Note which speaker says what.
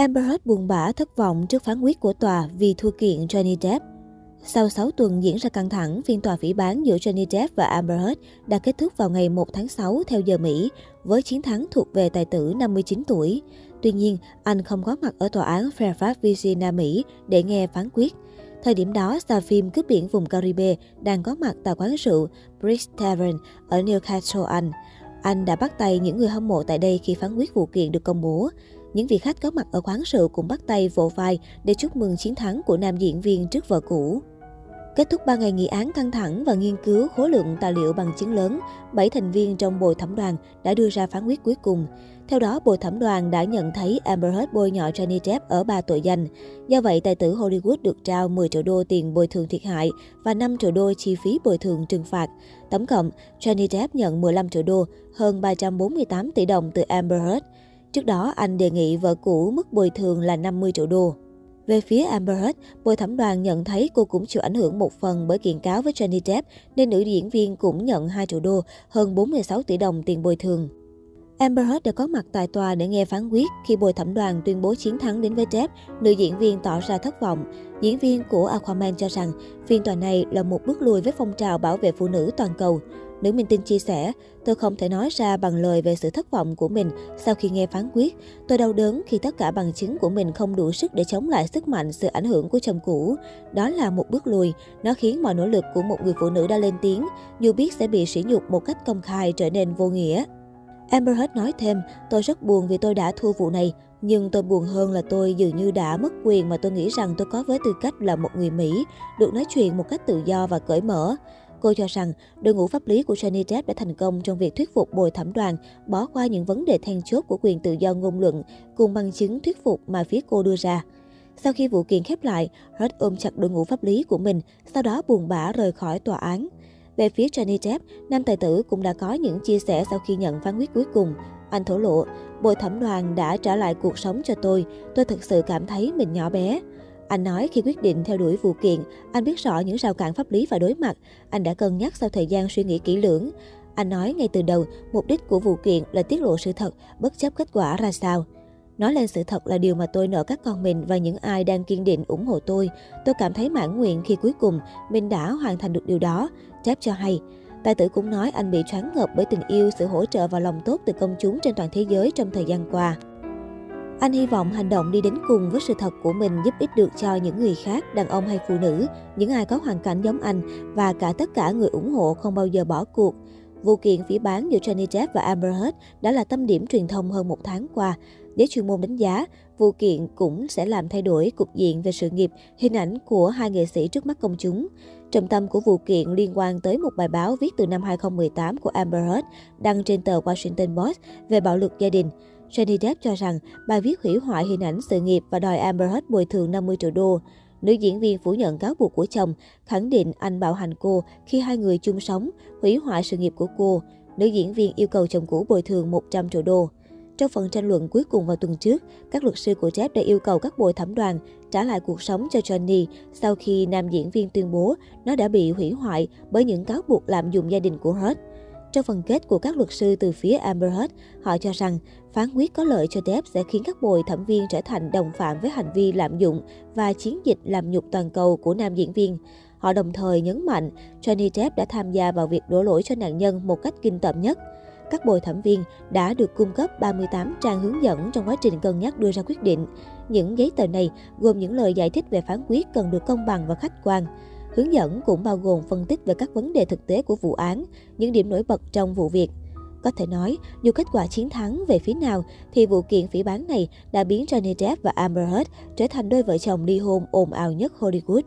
Speaker 1: Amber Heard buồn bã thất vọng trước phán quyết của tòa vì thua kiện Johnny Depp. Sau 6 tuần diễn ra căng thẳng, phiên tòa phỉ bán giữa Johnny Depp và Amber Heard đã kết thúc vào ngày 1 tháng 6 theo giờ Mỹ, với chiến thắng thuộc về tài tử 59 tuổi. Tuy nhiên, anh không có mặt ở tòa án Fairfax Virginia, Mỹ để nghe phán quyết. Thời điểm đó, star phim cướp biển vùng Caribe đang có mặt tại quán rượu Bridge Tavern ở Newcastle, Anh. Anh đã bắt tay những người hâm mộ tại đây khi phán quyết vụ kiện được công bố. Những vị khách có mặt ở quán rượu cũng bắt tay vỗ vai để chúc mừng chiến thắng của nam diễn viên trước vợ cũ. Kết thúc 3 ngày nghị án căng thẳng và nghiên cứu khối lượng tài liệu bằng chứng lớn, 7 thành viên trong bồi thẩm đoàn đã đưa ra phán quyết cuối cùng. Theo đó, bồi thẩm đoàn đã nhận thấy Amber Heard bôi nhọ Johnny Depp ở 3 tội danh. Do vậy, tài tử Hollywood được trao 10 triệu đô tiền bồi thường thiệt hại và 5 triệu đô chi phí bồi thường trừng phạt. Tổng cộng, Johnny Depp nhận 15 triệu đô, hơn 348 tỷ đồng từ Amber Heard. Trước đó, anh đề nghị vợ cũ mức bồi thường là 50 triệu đô. Về phía Amber Heard, bồi thẩm đoàn nhận thấy cô cũng chịu ảnh hưởng một phần bởi kiện cáo với Johnny Depp, nên nữ diễn viên cũng nhận 2 triệu đô, hơn 46 tỷ đồng tiền bồi thường. Amber Heard đã có mặt tại tòa để nghe phán quyết. Khi bồi thẩm đoàn tuyên bố chiến thắng đến với Depp, nữ diễn viên tỏ ra thất vọng. Diễn viên của Aquaman cho rằng phiên tòa này là một bước lùi với phong trào bảo vệ phụ nữ toàn cầu. Nữ minh tinh chia sẻ, tôi không thể nói ra bằng lời về sự thất vọng của mình sau khi nghe phán quyết. Tôi đau đớn khi tất cả bằng chứng của mình không đủ sức để chống lại sức mạnh sự ảnh hưởng của chồng cũ. Đó là một bước lùi, nó khiến mọi nỗ lực của một người phụ nữ đã lên tiếng, dù biết sẽ bị sỉ nhục một cách công khai trở nên vô nghĩa. Amber Heard nói thêm, tôi rất buồn vì tôi đã thua vụ này, nhưng tôi buồn hơn là tôi dường như đã mất quyền mà tôi nghĩ rằng tôi có với tư cách là một người Mỹ, được nói chuyện một cách tự do và cởi mở. Cô cho rằng đội ngũ pháp lý của Johnny Depp đã thành công trong việc thuyết phục bồi thẩm đoàn bỏ qua những vấn đề then chốt của quyền tự do ngôn luận cùng bằng chứng thuyết phục mà phía cô đưa ra. Sau khi vụ kiện khép lại, Hurt ôm chặt đội ngũ pháp lý của mình, sau đó buồn bã rời khỏi tòa án. Về phía Johnny Depp, nam tài tử cũng đã có những chia sẻ sau khi nhận phán quyết cuối cùng. Anh thổ lộ, bồi thẩm đoàn đã trả lại cuộc sống cho tôi, tôi thực sự cảm thấy mình nhỏ bé. Anh nói khi quyết định theo đuổi vụ kiện, anh biết rõ những rào cản pháp lý phải đối mặt. Anh đã cân nhắc sau thời gian suy nghĩ kỹ lưỡng. Anh nói ngay từ đầu, mục đích của vụ kiện là tiết lộ sự thật, bất chấp kết quả ra sao. Nói lên sự thật là điều mà tôi nợ các con mình và những ai đang kiên định ủng hộ tôi. Tôi cảm thấy mãn nguyện khi cuối cùng mình đã hoàn thành được điều đó. Chép cho hay. Tài tử cũng nói anh bị choáng ngợp bởi tình yêu, sự hỗ trợ và lòng tốt từ công chúng trên toàn thế giới trong thời gian qua. Anh hy vọng hành động đi đến cùng với sự thật của mình giúp ích được cho những người khác, đàn ông hay phụ nữ, những ai có hoàn cảnh giống anh và cả tất cả người ủng hộ không bao giờ bỏ cuộc. Vụ kiện phỉ bán giữa Johnny Depp và Amber Heard đã là tâm điểm truyền thông hơn một tháng qua. Giới chuyên môn đánh giá, vụ kiện cũng sẽ làm thay đổi cục diện về sự nghiệp, hình ảnh của hai nghệ sĩ trước mắt công chúng. Trọng tâm của vụ kiện liên quan tới một bài báo viết từ năm 2018 của Amber Heard đăng trên tờ Washington Post về bạo lực gia đình. Johnny Depp cho rằng bài viết hủy hoại hình ảnh sự nghiệp và đòi Amber Heard bồi thường 50 triệu đô. Nữ diễn viên phủ nhận cáo buộc của chồng, khẳng định anh bạo hành cô khi hai người chung sống, hủy hoại sự nghiệp của cô. Nữ diễn viên yêu cầu chồng cũ bồi thường 100 triệu đô. Trong phần tranh luận cuối cùng vào tuần trước, các luật sư của Jeff đã yêu cầu các bồi thẩm đoàn trả lại cuộc sống cho Johnny sau khi nam diễn viên tuyên bố nó đã bị hủy hoại bởi những cáo buộc lạm dụng gia đình của Heard. Trong phần kết của các luật sư từ phía Amber Heard, họ cho rằng phán quyết có lợi cho Depp sẽ khiến các bồi thẩm viên trở thành đồng phạm với hành vi lạm dụng và chiến dịch làm nhục toàn cầu của nam diễn viên. Họ đồng thời nhấn mạnh Johnny Depp đã tham gia vào việc đổ lỗi cho nạn nhân một cách kinh tởm nhất. Các bồi thẩm viên đã được cung cấp 38 trang hướng dẫn trong quá trình cân nhắc đưa ra quyết định. Những giấy tờ này gồm những lời giải thích về phán quyết cần được công bằng và khách quan. Hướng dẫn cũng bao gồm phân tích về các vấn đề thực tế của vụ án, những điểm nổi bật trong vụ việc. Có thể nói, dù kết quả chiến thắng về phía nào, thì vụ kiện phỉ bán này đã biến Johnny Depp và Amber Heard trở thành đôi vợ chồng ly hôn ồn ào nhất Hollywood.